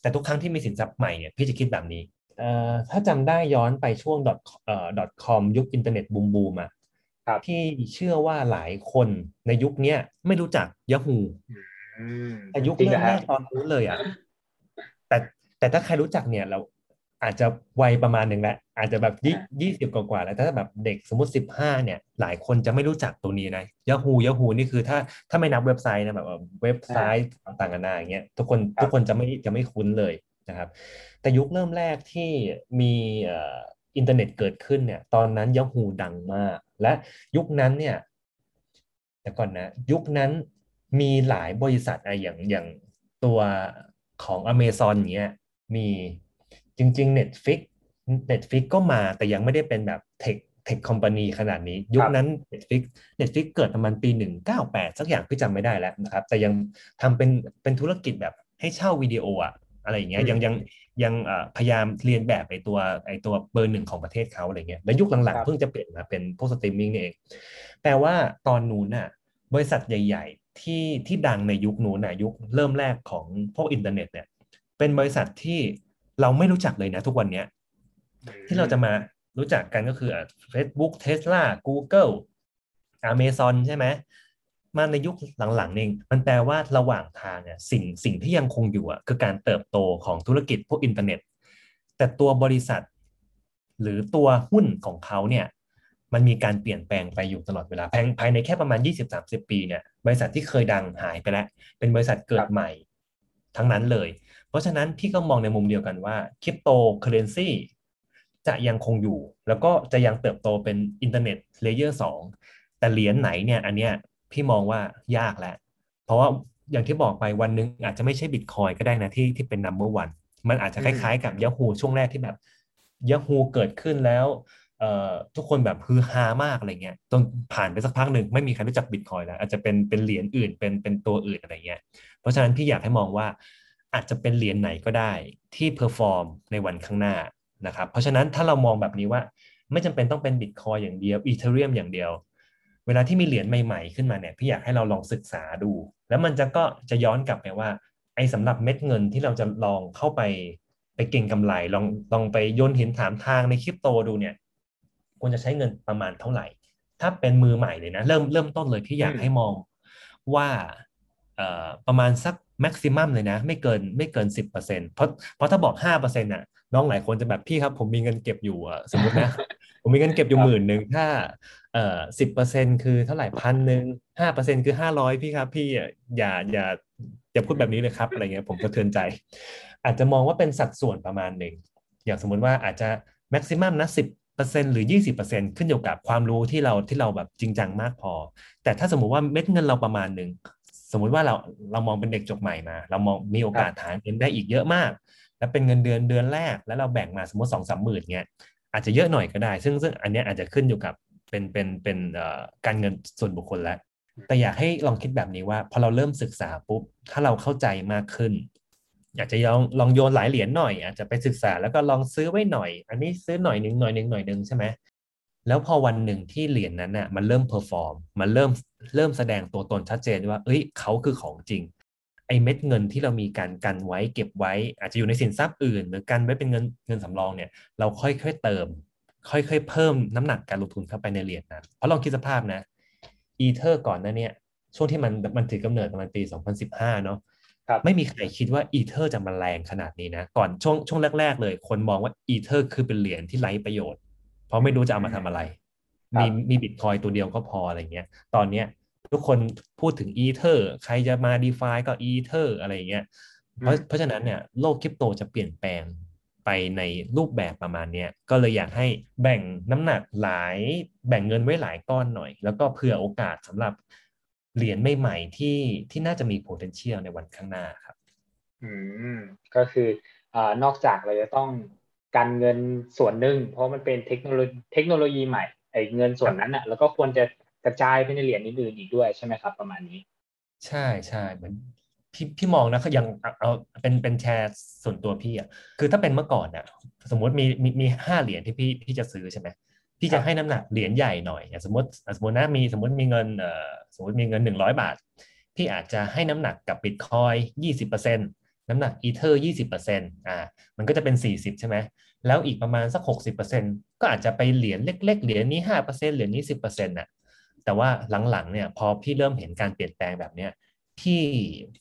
แต่ทุกครั้งที่มีสินทรัพย์ใหม่เนี่ยพี่จะคิดแบบนี้เอ่อถ้าจำได้ย้อนไปช่วง dot เอ่อ dot com ยุคอินเทอร์เน็ตบูมบูมอะครับพี่เชื่อว่าหลายคนในยุคเนี้ยไม่รู้จัก Yahoo อืมแต่ยุคจริงเริ่เหรอมแรฮะกตอนนู้นเลยอะแต่แต่ถ้าใครรู้จักเนี่ยเรา อาจจะวัยประมาณหนึ่งแล้วอาจจะแบบยี่ยี่สิบกว่าๆแล้วแต่ถ้าแบบเด็กสมมติสิบห้าเนี่ย หลายคนจะไม่รู้จักตัวนี้นะ Yahoo Yahoo นี่คือถ้าถ้าไม่นับเว็บไซต์นะแบบว่าเว็บไซต์ต่างๆกันานาอย่างเงี้ยทุกคนทุกคนจะไม่จะไม่คุ้นเลยนะครับ แต่ยุคเริ่มแรกที่มีเอ่ออินเทอร์เน็ตเกิดขึ้นเนี่ย ตอนนั้น Yahoo ดังมาก และยุคนั้นเนี่ยแต่ก่อนนะ ยุคนั้นมีหลายบริษัทอะอย่างอย่างตัวของ Amazon อย่างเงี้ยมี จริง ๆ Netflix Netflix ก็มาแต่ยังไม่ได้เป็นแบบ tech tech company ขนาดนี้ ยุคนั้น Netflix Netflix เกิดประมาณปี 198 สักอย่างพี่จำไม่ได้แล้วนะครับ แต่ยังทำเป็นเป็นธุรกิจแบบให้เช่าวิดีโออะอะไรอย่างเงี้ยยังยังยังเอ่อพยายามเลียนแบบไอตัวไอตัวเบอร์หนึ่งของประเทศเขาอะไรเงี้ยแล้วยุคหลังครับเพิ่งจะเปลี่ยนมาเป็นพวกสตรีมมิ่งนี่เอง แปลว่าตอนนู้นน่ะบริษัทใหญ่ ๆ ที่ที่ดังในยุคนู้นน่ะยุคเริ่มแรกของพวกอินเทอร์เน็ตเนี่ยเป็นบริษัทที่ เราไม่รู้จักเลยนะทุกวันเนี้ยที่เราจะมารู้จักกันก็คืออะ Facebook Tesla Google Amazon ใช่ไหมมาในยุคหลังๆเองมันแปลว่าระหว่างทางเนี่ยสิ่งสิ่งที่ยังคงอยู่อะคือการเติบโตของธุรกิจพวกอินเทอร์เน็ต แต่ตัวบริษัท หรือตัวหุ้นของเขาเนี่ยมันมีการเปลี่ยนแปลงไปอยู่ตลอดเวลาภายภายในแค่ประมาณ 20-30 ปีเนี่ยบริษัทที่เคยดังหายไปแล้ว เป็นบริษัทเกิดใหม่ ทั้งนั้นเลยเพ ราะฉะนั้นพี่ก็มองในมุมเดียวกันว่าคริปโตเคอเรนซีจะยังคงอยู่ แล้วก็จะยังเติบโตเป็นอินเทอร์เน็ต layer สองแต่เหรียญไหนเนี่ยอันเนี้ยพี่มองว่ายากแล้ว เพราะว่าอย่างที่บอกไปวันหนึ่งอาจจะไม่ใช่บิตคอยน์ก็ได้นะที่ที่เป็น number one มันอาจจะคล้ายๆกับ Yahoo ช่วงแรกที่แบบ Yahoo เกิดขึ้นแล้วเอ่อทุกคนแบบฮือฮามากอะไรเงี้ยจนผ่านไปสักพักหนึ่งไม่มีใครรู้จักบิตคอยน์แล้ว อาจจะเป็นเป็นเหรียญอื่นเป็นเป็นตัวอื่นอะไรเงี้ยเพราะฉะนั้นพี่อยากให้มองว่า อาจจะเป็นเหรียญไหนก็ได้ที่ perform ในวันข้างหน้านะครับเพราะฉะนั้นถ้าเรามองแบบนี้ว่าไม่จำเป็นต้องเป็นบิตคอยน์อย่างเดียวอีเธอเรียมอย่างเดียว เวลาที่มีเหรียญใหม่ ๆ ขึ้นมาเนี่ยพี่อยากให้เราลองศึกษาดู แล้วมันจะก็จะย้อนกลับไปว่า ไอ้สำหรับเม็ดเงินที่เราจะลองเข้าไปไปเก็งกำไรลองลองไปโยนหินถามทางในคริปโตดูเนี่ยควรจะใช้เงินประมาณเท่าไหร่ ถ้าเป็นมือใหม่เลยนะ เริ่มเริ่มต้นเลยที่อยากให้มองว่า ประมาณสักแม็กซิมัมเลยนะ ไม่เกินไม่เกินสิบเปอร์เซ็นเพราะเพราะถ้าบอกห้าเปอร์เซ็นต์่ะน้องหลายคนจะแบบพี่ครับ ผมมีเงินเก็บอยู่อะสมมตินะ ผมมีเงินเก็บอยู่หมื่นหนึ่งถ้าเอ่อสิบเปอร์เซ็นคือเท่าไหร่พันหนึ่งห้าเปอร์เซ็นคือห้าร้อยพี่ครับ พี่อะอย่าอย่าอย่าพูดแบบนี้เลยครับอะไรเงี้ยผมสะเทือนใจ อาจจะมองว่าเป็นสัดส่วนประมาณหนึ่งอย่างสมมุติว่าอาจจะแม็กซิมัมนะสิบเปอร์เซ็นหรือยี่สิบเปอร์เซ็นขึ้นอยู่กับความรู้ที่เราที่เราแบบจริงจังมากพอ แต่ถ้าสมมุติว่าเม็ดเงินเราประมาณหนึ่งส มมุติว่าเราเรามองเป็นเด็กจบใหม่มา เรามองมีโอกาสหาเงินได้อีกเยอะมาก แล้วเป็นเงินเดือนเดือนแรก แล้วเราแบ่งมาสมมติสองสามหมื่นเงี้ยอาจจะเยอะหน่อยก็ได้ ซึ่งซึ่งอันเนี้ยอาจจะขึ้นอยู่กับเป็นเป็นเป็นเอ่อการเงินส่วนบุคคลแล้ว แต่อยากให้ลองคิดแบบนี้ว่า พอเราเริ่มศึกษาปุ๊บ ถ้าเราเข้าใจมากขึ้นอยากจะลองลองโยนหลายเหรียญหน่อย อาจจะไปศึกษาแล้วก็ลองซื้อไว้หน่อย อันนี้ซื้อหน่อยหนึ่งหน่อยหนึ่งหน่อยหนึ่งใช่ไหม แล้วพอวันหนึ่งที่เหรียญนั้นน่ะมันเริ่ม perform มันเริ่มเริ่มแสดงตัวตนชัดเจนว่า เอ้ยเขาคือของจริง ไอ้เม็ดเงินที่เรามีการกันไว้เก็บไว้ อาจจะอยู่ในสินทรัพย์อื่น หรือกันไว้เป็นเงินเงินสำรองเนี่ย เราค่อยๆเติม ค่อยๆเพิ่มน้ำหนักการลงทุนเข้าไปในเหรียญนั้น เพราะลองคิดสภาพนะอีเทอร์ก่อนหน้าเนี่ยช่วงที่มันมันถือกำเนิดประมาณปี 2015 เนาะครับไม่มีใครคิดว่าอีเทอร์จะมาแรงขนาดนี้นะ ก่อนช่วงช่วงแรก ๆ เลย คนมองว่าอีเทอร์คือเป็นเหรียญที่ไร้ประโยชน์ เพราะไม่รู้จะเอามาทำอะไรครับมีมีบิตคอยน์ตัวเดียวก็พออะไรเงี้ย ตอนเนี้ยทุกคนพูดถึงอีเทอร์ใครจะมา d e f าก็อีเทอร์อะไรเงี้ย เพราะเพราะฉะนั้นเนี่ยโลกคริปโตจะเปลี่ยนแปลงไปในรูปแบบประมาณเนี้ยก็เลยอยากให้แบ่งน้ำหนักหลายแบ่งเงินไว้หลายก้อนหน่อย แล้วก็เผื่อโอกาสสำหรับเหรียญใหม่ๆที่ที่น่าจะมี potential ในวันข้างหน้าครับ อืม ก็คืออ่านอกจากเราจะต้อง การเงินส่วนหนึ่งเพราะมันเป็นเทคโนโลยีเทคโนโลยีใหม่ไอ้เงินส่วนนั้นอะแล้วก็ควรจะกระจายไปในเหรียญอื่นๆอีกด้วยใช่ไหมครับ ประมาณนี้ ใช่ใช่เหมือนพี่พี่มองนะเขายังเอาเป็นเป็นแชร์ส่วนตัวพี่อะคือถ้าเป็นเมื่อก่อนอะ สมมติมีมีมีห้าเหรียญที่พี่พี่จะซื้อใช่ไหมพี่จะให้น้ำหนักเหรียญใหญ่หน่อยอย่างสมมติสมมตินะมีสมมติมีเงินเอ่อสมมติมีเงินหนึ่งร้อยบาท พี่อาจจะให้น้ำหนักกับบิตคอยน์ยี่สิบเปอร์เซ็นต์ น้ำหนักอีเทอร์ยี่สิบเปอร์เซ็นต์อ่ามันก็จะเป็นสี่สิบใช่ไหมแล้วอีกประมาณสักหกสิบเปอร์เซ็นต์ก็อาจจะไปเหรียญเล็ก ๆ เหรียญนี้ห้าเปอร์เซ็นต์เหรียญนี้สิบเปอร์เซ็นต์น่ะแต่ว่าหลังๆเนี่ยพอพี่เริ่มเห็นการเปลี่ยนแปลงแบบเนี้ยที่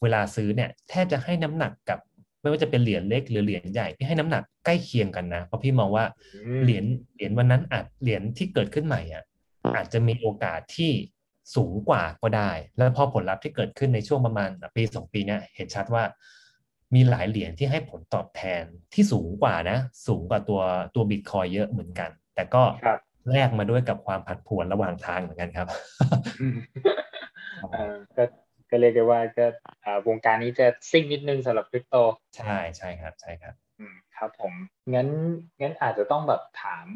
เวลาซื้อเนี่ยแทบจะให้น้ำหนักกับ ไม่ว่าจะเป็นเหรียญเล็กหรือเหรียญใหญ่พี่ให้น้ำหนักใกล้เคียงกันนะเพราะพี่มองว่าอืมเหรียญเหรียญวันนั้นอาจเหรียญที่เกิดขึ้นใหม่อะอาจจะมีโอกาสที่สูงกว่าก็ได้ แล้วพอผลลัพธ์ที่เกิดขึ้นในช่วงประมาณปีสองปีเนี่ยเห็นชัดว่า มีหลายเหรียญที่ให้ผลตอบแทนที่สูงกว่านะ สูงกว่าตัวตัวบิตคอยเยอะเหมือนกัน แต่ก็ครับแลกมาด้วยกับความผันผวนระหว่างทางเหมือนกันครับอืมเอ่อก็ก็เรียกได้ว่าก็อ่าวงการนี้จะซิ่งนิดนึงสำหรับคริปโต ใช่ใช่ครับ ใช่ครับอืมครับผมงั้นงั้นอาจจะต้องแบบถาม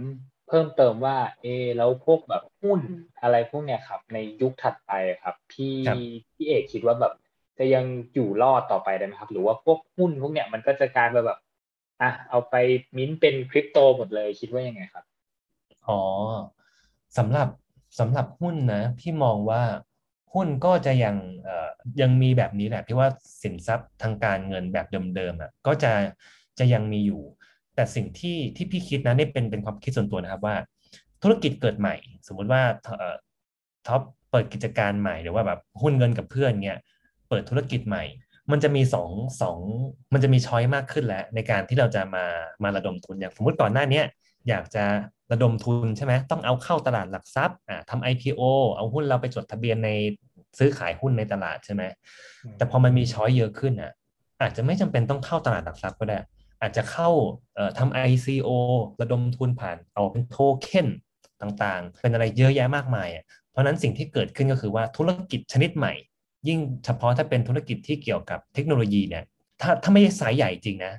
เพิ่มเติมว่า เออแล้วพวกแบบหุ้นอะไรพวกเนี้ยครับ ในยุคถัดไปอะครับ พี่ครับพี่เอกคิดว่าแบบ จะยังอยู่รอดต่อไปได้ไหมครับ หรือว่าพวกหุ้นพวกเนี้ยมันก็จะกลายแบบ อะเอาไปมิ้นท์เป็นคริปโตหมดเลยคิดว่ายังไงครับ อ๋อสำหรับสำหรับหุ้นนะพี่มองว่าหุ้นก็จะยังเอ่อยังมีแบบนี้แหละพี่ว่าสินทรัพย์ทางการเงินแบบเดิมๆอะก็จะจะยังมีอยู่ แต่สิ่งที่ที่พี่คิดนะนี่เป็นเป็นความคิดส่วนตัวนะครับว่า ธุรกิจเกิดใหม่ สมมุติว่าท็อปเปิดกิจการใหม่หรือว่าแบบหุ้นเงินกับเพื่อนเงี้ย เปิดธุรกิจใหม่ มันจะมีสองสองมันจะมีช้อยมากขึ้นแล้ว ในการที่เราจะมามาระดมทุนอย่างสมมติก่อนหน้านี้อยากจะระดมทุนใช่ไหมต้องเอาเข้าตลาดหลักทรัพย์อ่าทำ IPO เอาหุ้นเราไปจดทะเบียนในซื้อขายหุ้นในตลาดใช่ไหมแต่พอมันมีช้อยเยอะขึ้นอะอาจจะไม่จำเป็นต้องเข้าตลาดหลักทรัพย์ก็ได้ อาจจะเข้าเอ่อทำ ICO ระดมทุนผ่านเอาเป็นโทเค็นต่างๆ เป็นอะไรเยอะแยะมากมายอะเพราะนั้นสิ่งที่เกิดขึ้นก็คือว่าธุรกิจชนิดใหม่ ยิ่งเฉพาะถ้าเป็นธุรกิจที่เกี่ยวกับเทคโนโลยีเนี่ยถ้าถ้าไม่ใช่สายใหญ่จริงนะ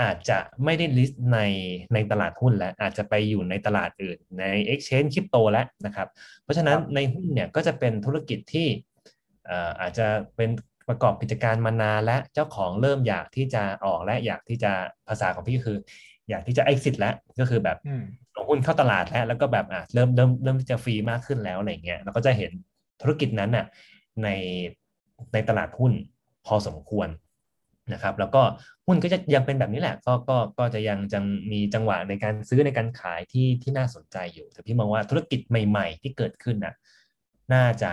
อาจจะไม่ได้ลิสต์ในในตลาดหุ้นแล้วอาจจะไปอยู่ในตลาดอื่นใน Exchange คริปโตแล้วนะครับ เพราะฉะนั้นในหุ้นเนี่ยก็จะเป็นธุรกิจที่อาจจะเป็นประกอบกิจการมานานและเจ้าของเริ่มอยากที่จะออกและอยากที่จะภาษาของพี่คือ อยากที่จะ exit แล้วก็คือแบบลงหุ้นเข้าตลาดแล้วแล้วก็แบบอะเริ่มเริ่มเริ่มที่จะฟรีมากขึ้นแล้วอะไรเงี้ยเราก็จะเห็นธุรกิจนั้นน่ะใน ในตลาดหุ้นพอสมควรนะครับ แล้วก็หุ้นก็จะยังเป็นแบบนี้แหละ ก็ก็ก็จะยังจะมีจังหวะในการซื้อในการขายที่ที่น่าสนใจอยู่ แต่พี่มองว่าธุรกิจใหม่ ๆ ที่เกิดขึ้นน่ะน่าจะ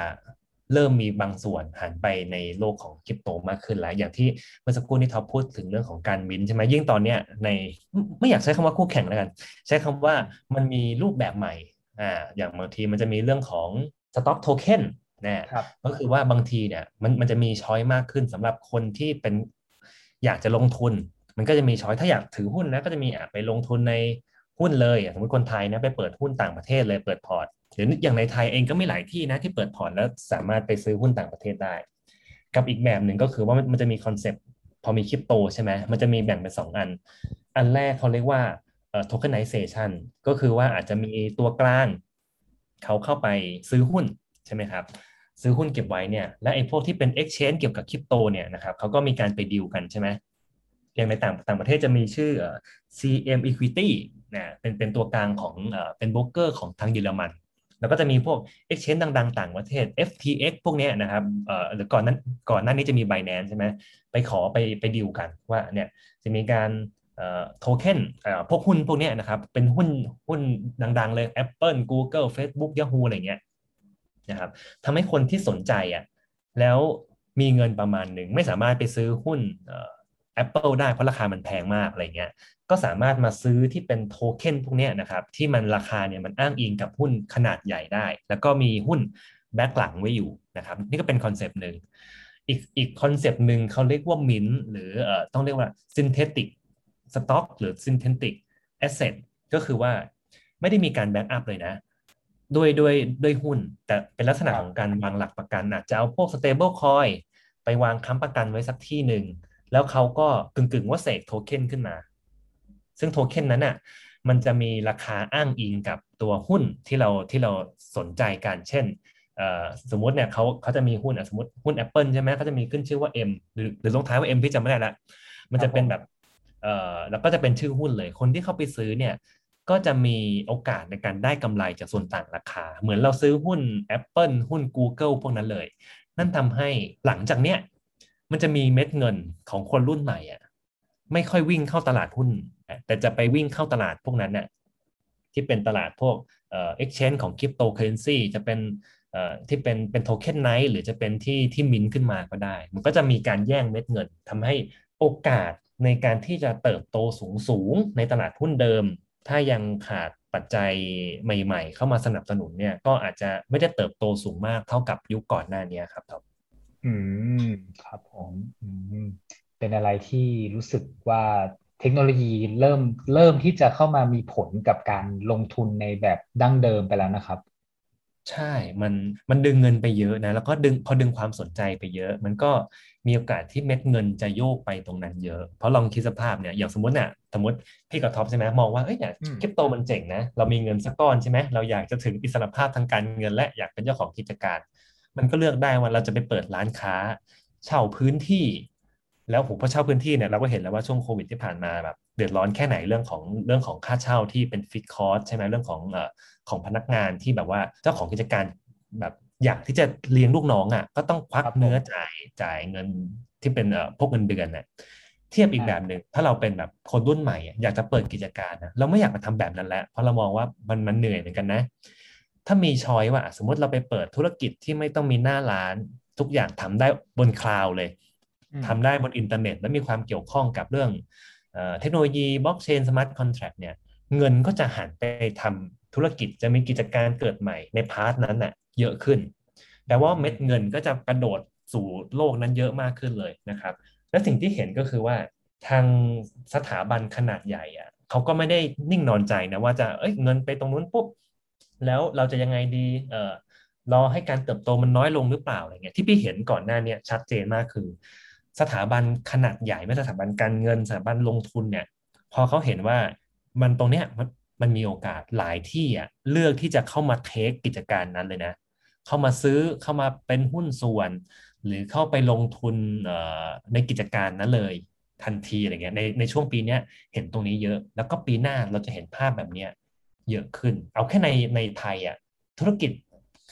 เริ่มมีบางส่วนหันไปในโลกของคริปโตมากขึ้นแล้ว อย่างที่เมื่อสักครู่นี้ท็อปพูดถึงเรื่องของการมินใช่ไหมยิ่งตอนเนี้ยในไม่อยากใช้คำว่าคู่แข่งแล้วกัน ใช้คำว่ามันมีรูปแบบใหม่อ่าอย่างบางทีมันจะมีเรื่องของ stock token นะก็คือว่าบางทีเนี่ยมันมันจะมี choice มากขึ้นสำหรับคนที่เป็นอยากจะลงทุน มันก็จะมี choice ถ้าอยากถือหุ้นนะก็จะมีอะไปลงทุนในหุ้นเลยสมมติคนไทยนะไปเปิดหุ้นต่างประเทศเลยเปิดพอร์ตหรืออย่างในไทยเองก็มีหลายที่นะที่เปิดพอร์ตแล้วสามารถไปซื้อหุ้นต่างประเทศได้ กับอีกแบบหนึ่งก็คือว่ามันจะมีคอนเซปต์พอมีคริปโตใช่ไหมมันจะมีแบ่งเป็นสองอัน อันแรกเขาเรียกว่าเอ่อ tokenization ก็คือว่าอาจจะมีตัวกลางเขาเข้าไปซื้อหุ้น ใช่ไหมครับซื้อหุ้นเก็บไว้เนี่ยและไอ้พวกที่เป็น exchange เกี่ยวกับคริปโตเนี่ยนะครับเขาก็มีการไปดีลกันใช่ไหมอย่างในต่างต่างประเทศจะมีชื่อ CM Equity นะเป็นเป็นตัวกลางของเป็นโบรกเกอร์ของทางเยอรมัน แล้วก็จะมีพวก exchange ดัง ๆ ต่างประเทศ FTX พวกนี้นะครับเอ่อหรือก่อนนั้นก่อนหน้านี้จะมี Binance ใช่ไหมไปขอไปไปดีลกันว่าเนี่ยจะมีการเอ่อโทเค็นเอ่อพวกหุ้นพวกนี้นะครับ เป็นหุ้นหุ้นดัง ๆ เลย Apple Google Facebook Yahoo อะไรเงี้ย นะครับทำให้คนที่สนใจอะแล้วมีเงินประมาณหนึ่งไม่สามารถไปซื้อหุ้นเอ่อ Apple ได้เพราะราคามันแพงมากอะไรเงี้ยก็สามารถมาซื้อที่เป็นโทเค็นพวกนี้นะครับที่มันราคาเนี่ยมันอ้างอิงกับหุ้นขนาดใหญ่ได้ แล้วก็มีหุ้นback หลังไว้อยู่นะครับนี่ก็เป็นคอนเซปต์หนึ่งอีกอีกคอนเซปต์หนึ่งเขาเรียกว่ามินหรือเอ่อต้องเรียกว่า synthetic stock หรือ synthetic asset ก็คือว่าไม่ได้มีการ backup เลยนะ ด้วยด้วยด้วยหุ้น แต่เป็นลักษณะของการวางหลักประกันอาจจะเอาพวก stable coin ไปวางค้ำประกันไว้สักที่หนึ่ง แล้วเขาก็กึ่งๆว่าเสกโทเค็นขึ้นมา ซึ่งโทเค็นนั้นอะมันจะมีราคาอ้างอิงกับตัวหุ้นที่เราที่เราสนใจกันเช่นสมมติเนี่ยเขาเขาจะมีหุ้นสมมติหุ้น Apple ใช่ไหมเขาจะมีขึ้นชื่อว่า M หรือหรือลงท้ายว่า M พี่จำไม่ได้ละมันจะเป็นแบบเอ่อแล้วก็จะเป็นชื่อหุ้นเลย คนที่เข้าไปซื้อเนี่ย ก็จะมีโอกาสในการได้กำไรจากส่วนต่างราคา เหมือนเราซื้อหุ้น Apple หุ้น Google พวกนั้นเลย นั่นทำให้หลังจากเนี้ยมันจะมีเม็ดเงินของคนรุ่นใหม่อะไม่ค่อยวิ่งเข้าตลาดหุ้น แต่จะไปวิ่งเข้าตลาดพวกนั้นเนี่ยที่เป็นตลาดพวกเอ่อ exchange ของคริปโตเคอเรนซีจะเป็นเอ่อที่เป็นเป็น tokenized หรือจะเป็นที่ที่มินขึ้นมาก็ได้ มันก็จะมีการแย่งเม็ดเงินทำให้โอกาสในการที่จะเติบโตสูงสูงในตลาดหุ้นเดิม ถ้ายังขาดปัจจัยใหม่ ๆ เข้ามาสนับสนุนเนี่ยก็อาจจะไม่ได้เติบโตสูงมากเท่ากับยุคก่อนหน้านี้ครับครับอืมครับผมอืมเป็นอะไรที่รู้สึกว่าเทคโนโลยีเริ่มเริ่มที่จะเข้ามามีผลกับการลงทุนในแบบดั้งเดิมไปแล้วนะครับ ใช่ มัน มันดึงเงินไปเยอะนะ แล้วก็ดึง พอดึงความสนใจไปเยอะ มันก็มีโอกาสที่เม็ดเงินจะโยกไปตรงนั้นเยอะ เพราะลองคิดสภาพเนี่ย อย่างสมมติเนี่ยสมมติพี่กับท็อปใช่ไหมมองว่า เอ้ยเนี่ยคริปโตมันเจ๋งนะ เรามีเงินสักก้อนใช่ไหม เราอยากจะถึงอิสรภาพทางการเงิน และอยากเป็นเจ้าของกิจการ มันก็เลือกได้ว่าเราจะไปเปิดร้านค้า เช่าพื้นที่ แล้วผมพอเช่าพื้นที่เนี่ย เราก็เห็นแล้วว่าช่วงโควิดที่ผ่านมาแบบเดือดร้อนแค่ไหนเรื่องของเรื่องของค่าเช่าที่เป็นฟิกคอร์สใช่ไหมเรื่องของเอ่อ ของพนักงานที่แบบว่าเจ้าของกิจการแบบอยากที่จะเลี้ยงลูกน้องอะก็ต้องควักเนื้อจ่ายจ่ายเงินที่เป็นเอ่อพวกเงินเดือนเนี่ยเทียบอีกแบบหนึ่งถ้าเราเป็นแบบคนรุ่นใหม่อะอยากจะเปิดกิจการนะเราไม่อยากมาทำแบบนั้นแล้วเพราะเรามองว่ามันมันเหนื่อยเหมือนกันนะ ถ้ามีช้อยว่าสมมติเราไปเปิดธุรกิจที่ไม่ต้องมีหน้าร้าน ทุกอย่างทำได้บนคลาวด์เลยอืมทำได้บนอินเทอร์เน็ต และมีความเกี่ยวข้องกับเรื่องเออเทคโนโลยีบล็อกเชน smart contract เนี่ยเงินก็จะหันไปทำ ธุรกิจจะมีกิจการเกิดใหม่ใน part นั้นน่ะเยอะขึ้นแต่ว่าเม็ดเงินก็จะกระโดดสู่โลกนั้นเยอะมากขึ้นเลยนะครับ และสิ่งที่เห็นก็คือว่าทางสถาบันขนาดใหญ่อะเขาก็ไม่ได้นิ่งนอนใจนะว่าจะเอ้ยเงินไปตรงนู้นปุ๊บแล้วเราจะยังไงดีเออรอให้การเติบโตมันน้อยลงหรือเปล่าอะไรเงี้ยที่พี่เห็นก่อนหน้าเนี้ชัดเจนมากคือ สถาบันขนาดใหญ่ไม่สถาบันการเงินสถาบันลงทุนเนี่ย พอเขาเห็นว่ามันตรงเนี้ยมัน มันมีโอกาสหลายที่อะเลือกที่จะเข้ามาเทคกิจการนั้นเลยนะ เข้ามาซื้อเข้ามาเป็นหุ้นส่วน หรือเข้าไปลงทุนในกิจการนั้นเลยทันทีอะไรเงี้ยในในช่วงปีเนี้ยเห็นตรงนี้เยอะ แล้วก็ปีหน้าเราจะเห็นภาพแบบเนี้ยเยอะขึ้น เอาแค่ในในไทยอะธุรกิจ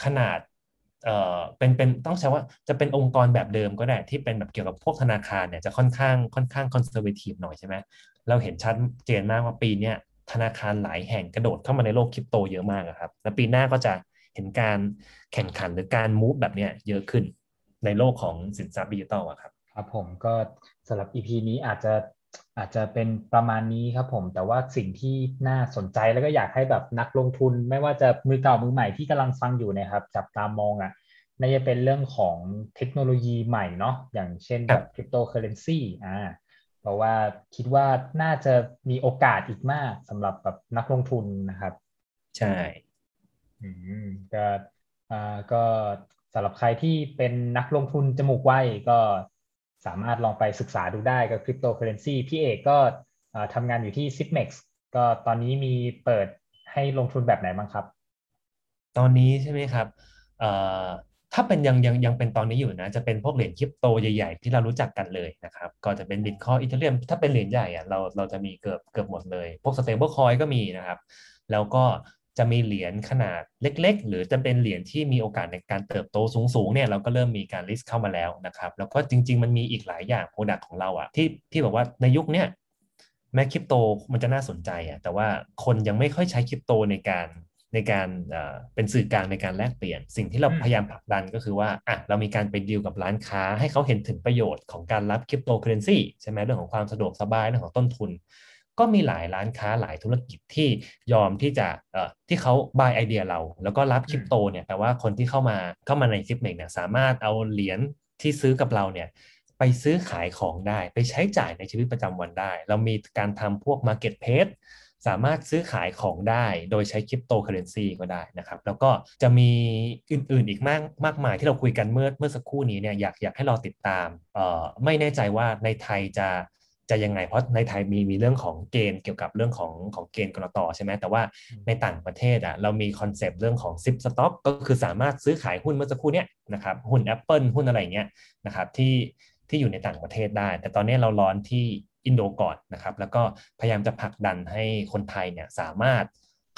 ขนาดเอ่อเป็นเป็นต้องใช้ว่าจะเป็นองค์กรแบบเดิมก็ได้ที่เป็นแบบเกี่ยวกับพวกธนาคารเนี่ยจะค่อนข้างค่อนข้าง conservative หน่อยใช่ไหมเราเห็นชัดเจนมากว่าปีเนี้ย ธนาคารหลายแห่งกระโดดเข้ามาในโลกคริปโตเยอะมากอะครับ แล้วปีหน้าก็จะเห็นการแข่งขันหรือการ move แบบเนี้ยเยอะขึ้นในโลกของสินทรัพย์ดิจิตอลอะครับ ครับผมก็สำหรับ EP นี้อาจจะอาจจะเป็นประมาณนี้ครับผม แต่ว่าสิ่งที่น่าสนใจแล้วก็อยากให้แบบนักลงทุน ไม่ว่าจะมือเก่ามือใหม่ที่กำลังฟังอยู่เนะครับ จับตามองอะน่าจะเป็นเรื่องของเทคโนโลยีใหม่เนาะอย่างเช่นแบบคริปโตเคอเรนซีอ่า เพราะว่าคิดว่าน่าจะมีโอกาสอีกมากสำหรับแบบนักลงทุนนะครับ ใช่อืมก็อ่าก็สำหรับใครที่เป็นนักลงทุนจมูกไวก็สามารถลองไปศึกษาดูได้กับคริปโตเคอเรนซีพี่เอกก็อ่าทำงานอยู่ที่ Zipmex ก็ตอนนี้มีเปิดให้ลงทุนแบบไหนบ้างครับ ตอนนี้ใช่ไหมครับเอ่อ ถ้าเป็นยังยังยังเป็นตอนนี้อยู่นะ จะเป็นพวกเหรียญคริปโตใหญ่ ๆ ที่เรารู้จักกันเลยนะครับ ก็จะเป็นบิตคอยน์อีเธอเรียมถ้าเป็นเหรียญใหญ่อะเราเราจะมีเกือบเกือบหมดเลย พวก stablecoin ก็มีนะครับ แล้วก็จะมีเหรียญขนาดเล็ก ๆ หรือจะเป็นเหรียญที่มีโอกาสในการเติบโตสูงๆเนี่ยเราก็เริ่มมีการ list เข้ามาแล้วนะครับ แล้วก็จริง ๆ มันมีอีกหลายอย่าง product ของเราอะที่ที่บอกว่าในยุคเนี้ยแม้คริปโตมันจะน่าสนใจอะแต่ว่าคนยังไม่ค่อยใช้คริปโตในการ ในการเอ่อเป็นสื่อกลางในการแลกเปลี่ยน สิ่งที่เราอืมพยายามผลักดันก็คือว่าอะเรามีการไปดีลกับร้านค้า ให้เขาเห็นถึงประโยชน์ของการรับคริปโตเคอเรนซีใช่ไหมเรื่องของความสะดวกสบายเรื่องของต้นทุน ก็มีหลายร้านค้าหลายธุรกิจที่ยอมที่จะเอ่อที่เขา buy idea เรา แล้วก็รับคริปโตเนี่ยแต่ว่าคนที่เข้ามาเข้ามาใน Zipmex เนี่ยสามารถเอาเหรียญที่ซื้อกับเราเนี่ยไปซื้อขายของได้ไปใช้จ่ายในชีวิตประจำวันได้ เรามีการทำพวก Marketplace สามารถซื้อขายของได้โดยใช้คริปโตเคอเรนซีก็ได้นะครับ แล้วก็จะมีอื่นๆอีกมากมากมายที่เราคุยกันเมื่อเมื่อสักครู่นี้เนี่ยอยากอยากให้เราติดตามเอ่อไม่แน่ใจว่าในไทยจะจะยังไง เพราะในไทยมีมีเรื่องของเกณฑ์เกี่ยวกับเรื่องของของเกณฑ์ ก.ล.ต.ใช่ไหมแต่ว่าในต่างประเทศอะเรามี concept เรื่องของ ZipStock ก็คือสามารถซื้อขายหุ้นเมื่อสักครู่เนี้ยนะครับหุ้น Apple หุ้นอะไรเงี้ยนะครับที่ที่อยู่ในต่างประเทศได้ แต่ตอนนี้เรา launch ที่ อินโดก่อนนะครับ แล้วก็พยายามจะผลักดันให้คนไทยเนี่ยสามารถ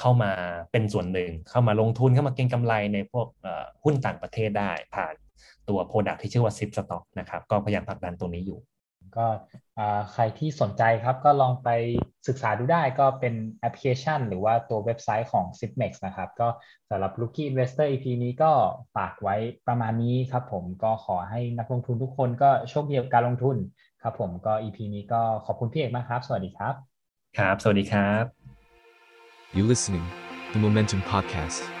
เข้ามาเป็นส่วนหนึ่ง เข้ามาลงทุนเข้ามาเก็งกำไรในพวกหุ้นต่างประเทศได้ผ่านตัว product ที่ชื่อว่า ZipStock นะครับก็พยายามผลักดันตรงนี้อยู่ ก็ใครที่สนใจครับก็ลองไปศึกษาดูได้ก็เป็นแอปพลิเคชัน หรือว่าตัวเว็บไซต์ของ Zipmex นะครับ ก็สำหรับ Rookie Investor EP นี้ก็ฝากไว้ประมาณนี้ครับผมก็ขอให้นักลงทุนทุกคนก็โชคดีกับการลงทุน ครับผมก็ EP นี้ก็ขอบคุณพี่เอกมากครับ สวัสดีครับ ครับ สวัสดีครับ You listening, the Momentum Podcast.